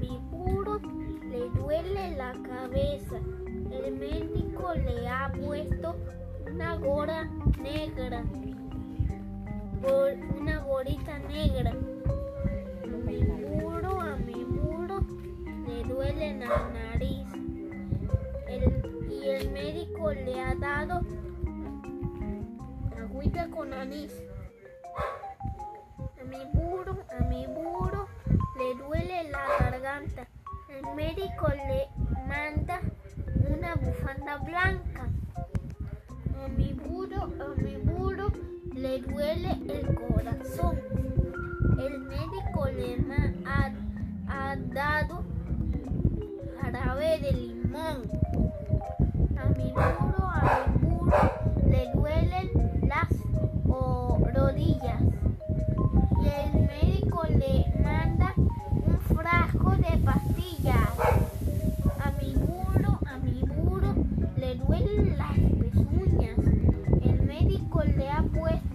Epicuro le duele la cabeza. El médico le ha puesto una gora negra. Una gorita negra. A mi muro, a mi muro le duele la nariz. Y el médico le ha dado agüita con anís. A mi muro, El médico le manda una bufanda blanca. A mi burro le duele el corazón. El médico le ha, ha dado jarabe de limón. Le ha puesto